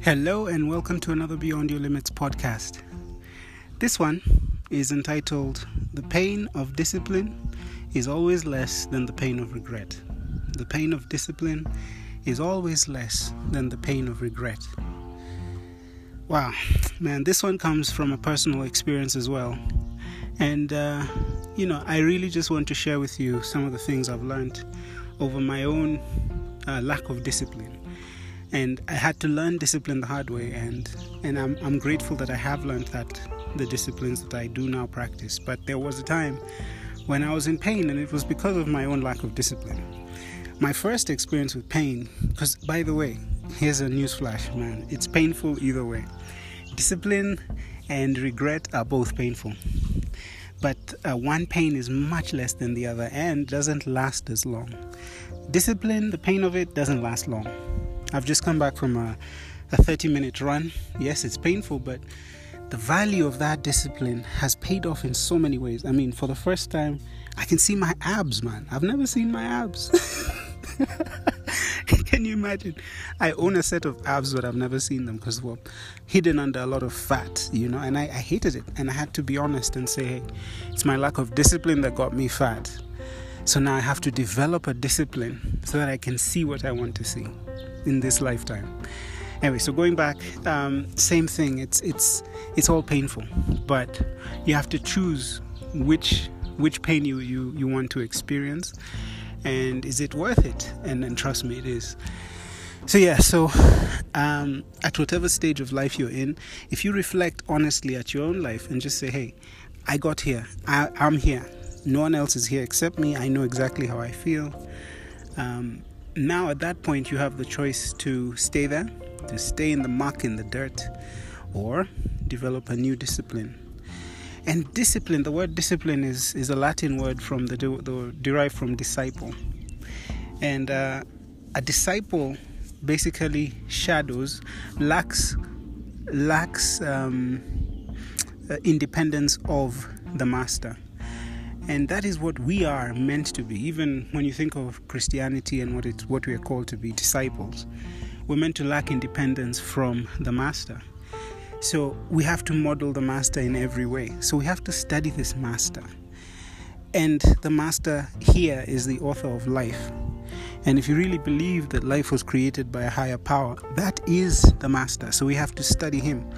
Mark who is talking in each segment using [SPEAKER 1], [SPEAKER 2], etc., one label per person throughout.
[SPEAKER 1] Hello, and welcome to another Beyond Your Limits podcast. This one is entitled The Pain of Discipline is Always Less Than the Pain of Regret. The pain of discipline is always less than the pain of regret. Wow, man, this one comes from a personal experience as well. And, uh, you know, I really just want to share with you some of the things I've learned over my own uh, lack of discipline and I had to learn discipline the hard way and and I'm, I'm grateful that I have learned that the disciplines that I do now practice. But there was a time when I was in pain and it was because of my own lack of discipline. My first experience with pain because by the way here's a news flash man. It's painful either way. Discipline and regret are both painful. But uh, one pain is much less than the other and doesn't last as long. Discipline the pain of it doesn't last long I've just come back from a, a 30 minute run. Yes, it's painful, but the value of that discipline has paid off in so many ways. I mean, for the first time, I can see my abs, man. I've never seen my abs. can you imagine? I own a set of abs, but I've never seen them because well, hidden under a lot of fat, you know. And I, I hated it, and I had to be honest and say, hey, it's my lack of discipline that got me fat. So now I have to develop a discipline so that I can see what I want to see in this lifetime. Anyway, so going back, um, same thing. It's it's it's all painful, but you have to choose which which pain you you, you want to experience, and is it worth it? And and trust me, it is. So yeah, so um, at whatever stage of life you're in, if you reflect honestly at your own life and just say, "Hey, I got here. I, I'm here. No one else is here except me. I know exactly how I feel." Um, now at that point you have the choice to stay there to stay in the muck in the dirt or develop a new discipline. And discipline the word discipline is is a latin word from the, the derived from disciple. And uh, a disciple basically shadows lacks lacks um, uh, independence of the master and that is what we are meant to be. Even when you think of Christianity and what it's what we are called to be, disciples, we're meant to lack independence from the master. So we have to model the master in every way. So we have to study this master. And the master here is the author of life. And if you really believe that life was created by a higher power, that is the master. So we have to study him.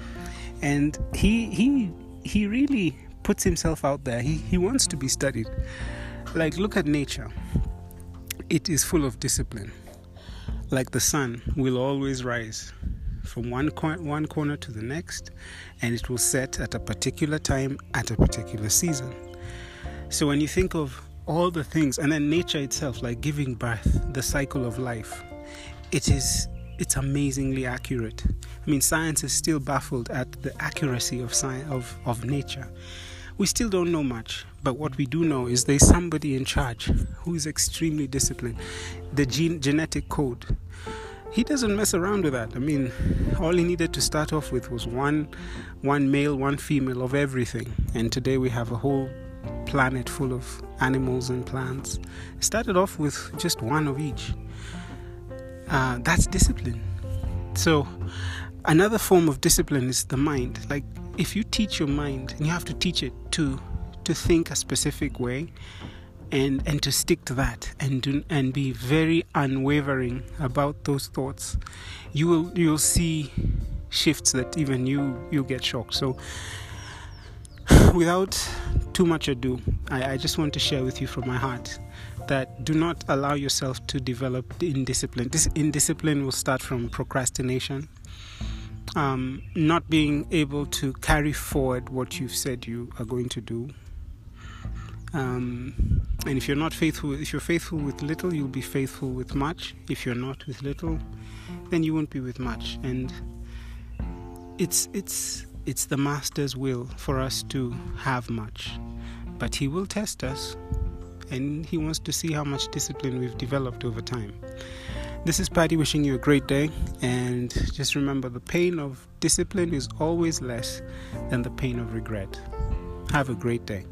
[SPEAKER 1] And he he he really puts himself out there. He, he wants to be studied. Like, look at nature, it is full of discipline. Like the sun will always rise from one, one corner to the next, and it will set at a particular time at a particular season. So, when you think of all the things, and then nature itself, like giving birth, the cycle of life, it is it's amazingly accurate. I mean, science is still baffled at the accuracy of science of, of nature. We still don't know much, but what we do know is there's somebody in charge who is extremely disciplined. The gene, genetic code. He doesn't mess around with that. I mean, all he needed to start off with was one, one male, one female of everything, and today we have a whole planet full of animals and plants. It started off with just one of each. Uh, that's discipline. So, another form of discipline is the mind. Like if you teach your mind and you have to teach it to to think a specific way and and to stick to that and do, and be very unwavering about those thoughts you will you'll see shifts that even you you get shocked so without too much ado I, I just want to share with you from my heart that do not allow yourself to develop indiscipline this indiscipline will start from procrastination um, not being able to carry forward what you've said you are going to do. Um, and if you're not faithful, if you're faithful with little, you'll be faithful with much. If you're not with little, then you won't be with much. And it's it's it's the master's will for us to have much, but he will test us, and he wants to see how much discipline we've developed over time. This is Patty wishing you a great day, and just remember the pain of discipline is always less than the pain of regret. Have a great day.